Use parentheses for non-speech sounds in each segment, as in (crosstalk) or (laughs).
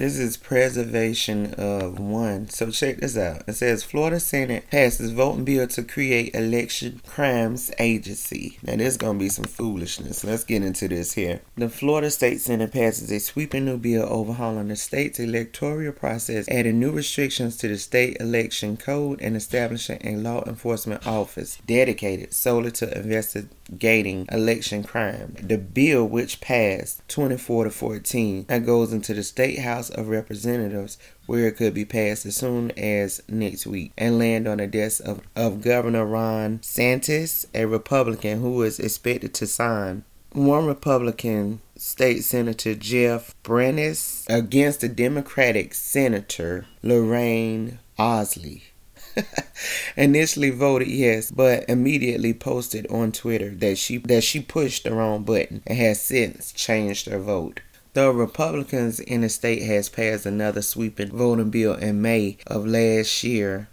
This is preservation of one. So check this out. It says Florida Senate passes voting bill to create election crimes agency. Now there's gonna be some foolishness. Let's get into this here. The Florida State Senate passes a sweeping new bill overhauling the state's electoral process, adding new restrictions to the state election code and establishing a law enforcement office dedicated solely to investigating election crime. The bill, which passed 24 to 14, that goes into the state house of Representatives, where it could be passed as soon as next week, and land on the desk of, of Governor Ron DeSantis, a Republican who is expected to sign. One Republican State Senator Jeff Brandes against the Democratic Senator Loranne Ausley. (laughs) initially voted yes, but immediately posted on Twitter that she that she pushed the wrong button and has since changed her vote. The Republicans in the state has passed another sweeping voting bill in May of last year.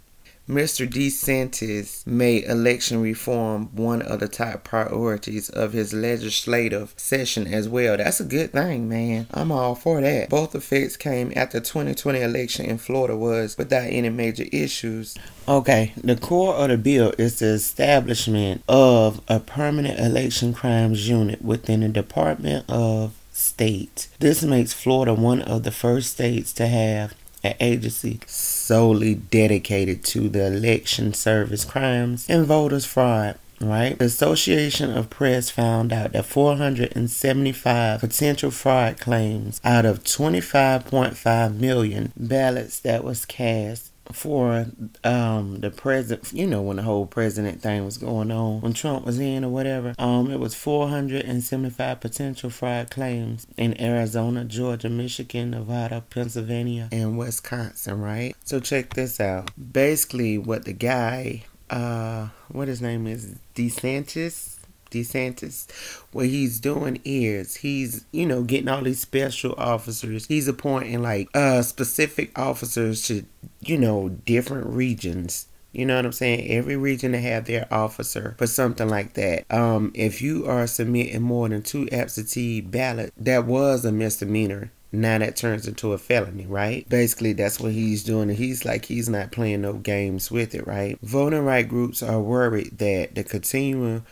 Mr. DeSantis made election reform one of the top priorities of his legislative session as well. That's a good thing, man. I'm all for that. Both effects came after 2020 election in Florida was without any major issues. Okay, the core of the bill is the establishment of a permanent election crimes unit within the Department of state. This makes Florida one of the first states to have an agency solely dedicated to the election service crimes and voters fraud. Right? The Association of Press found out that 475 potential fraud claims out of 25.5 million ballots that was cast for um the president you know when the whole president thing was going on when Trump was in or whatever um it was 475 potential fraud claims in Arizona, Georgia, Michigan, Nevada, Pennsylvania and Wisconsin, right? So check this out. Basically what the guy uh what his name is DeSantis DeSantis, what he's doing is he's, you know, getting all these special officers. He's appointing like uh specific officers to, you know, different regions. You know what I'm saying? Every region to have their officer for something like that. Um, if you are submitting more than two absentee ballots, that was a misdemeanor now that turns into a felony, right? Basically, that's what he's doing. He's like, he's not playing no games with it, right? Voting right groups are worried that the continuing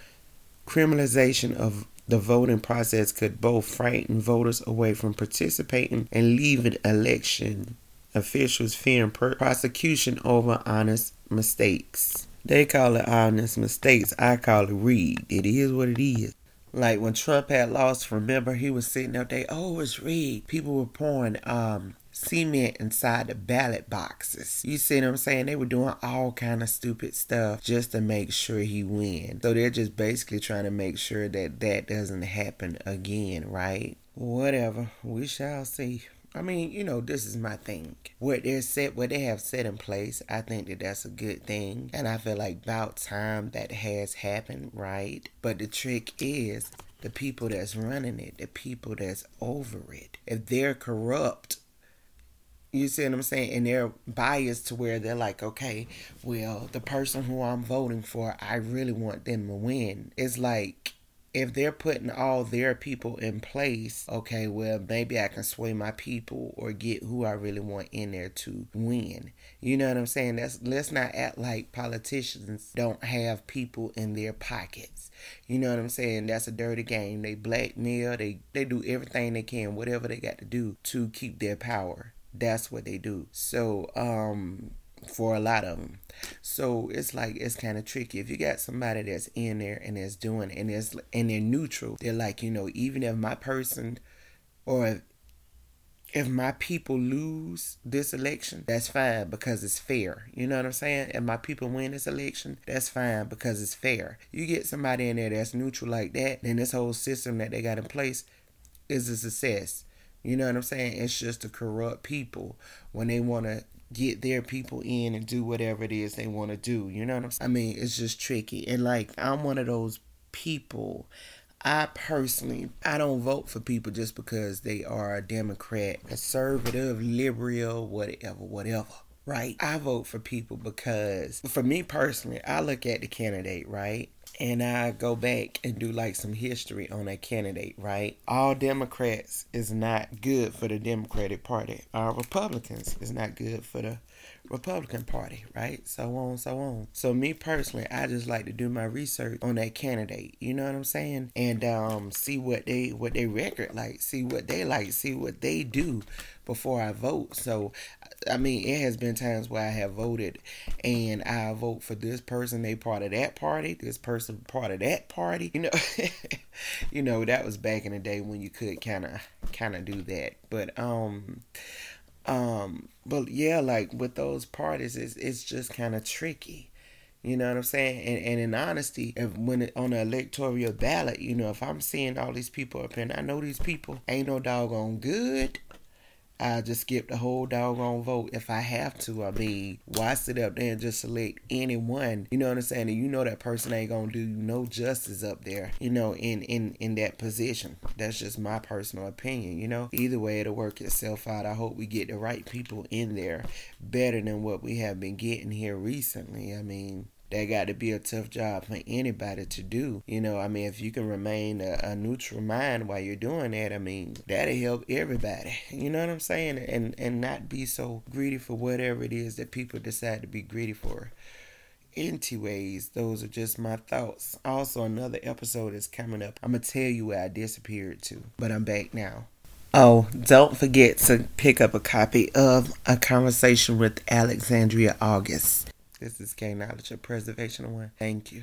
Criminalization of the voting process could both frighten voters away from participating and leave election officials fearing prosecution over honest mistakes. They call it honest mistakes. I call it rigged. It is what it is. Like when Trump had lost, remember he was sitting out there, oh, it's rigged. People were pouring um cement inside the ballot boxes. You see what I'm saying? They were doing all kind of stupid stuff just to make sure he win. So they're just basically trying to make sure that that doesn't happen again, right? Whatever. We shall see. I mean, you know, this is my thing. What they're set, what they have set in place, I think that that's a good thing, and I feel like about time that has happened, right? But the trick is the people that's running it, the people that's over it. If they're corrupt, you see what I'm saying? And they're biased to where they're like, okay, well, the person who I'm voting for, I really want them to win. It's like if they're putting all their people in place, okay, well, maybe I can sway my people or get who I really want in there to win. You know what I'm saying? That's let's not act like politicians don't have people in their pockets. You know what I'm saying? That's a dirty game. They blackmail, they they do everything they can, whatever they got to do to keep their power that's what they do. So, um, for a lot of them. So it's like it's kind of tricky. If you got somebody that's in there and is doing and is and they're neutral, they're like you know even if my person or if, if my people lose this election, that's fine because it's fair. You know what I'm saying? If my people win this election, that's fine because it's fair. You get somebody in there that's neutral like that, then this whole system that they got in place is a success. You know what I'm saying? It's just to corrupt people when they want to get their people in and do whatever it is they want to do. You know what I'm saying? I mean, it's just tricky. And like, I'm one of those people. I personally, I don't vote for people just because they are a Democrat, conservative, liberal, whatever, whatever right? I vote for people because, for me personally, I look at the candidate, right? And I go back and do like some history on that candidate, right? All Democrats is not good for the Democratic Party. All Republicans is not good for the Republican Party, right? So on, so on. So me personally, I just like to do my research on that candidate. You know what I'm saying? And um, see what they what they record like, see what they like, see what they do before I vote. So, I mean, it has been times where I have voted and I vote for this person, they part of that party, this person part of that party. You know, (laughs) you know that was back in the day when you could kind of kind of do that. But um um, but yeah, like with those parties, it's it's just kind of tricky. You know what I'm saying? And, and in honesty, if when it, on the electoral ballot, you know, if I'm seeing all these people up here, and I know these people ain't no doggone good, I just skip the whole doggone vote if I have to. I mean, why sit up there and just select anyone? You know what I'm saying? And you know that person ain't gonna do no justice up there. You know, in in in that position. That's just my personal opinion. You know, either way it'll work itself out. I hope we get the right people in there better than what we have been getting here recently. I mean, that got to be a tough job for anybody to do. You know, I mean, if you can remain a, a, neutral mind while you're doing that, I mean, that'll help everybody. You know what I'm saying? And and not be so greedy for whatever it is that people decide to be greedy for. Anyways, those are just my thoughts. Also, another episode is coming up. I'm gonna tell you where I disappeared to, but I'm back now. Oh, don't forget to pick up a copy of A Conversation with Alexandria August. This is K Knowledge of Preservation One. Thank you.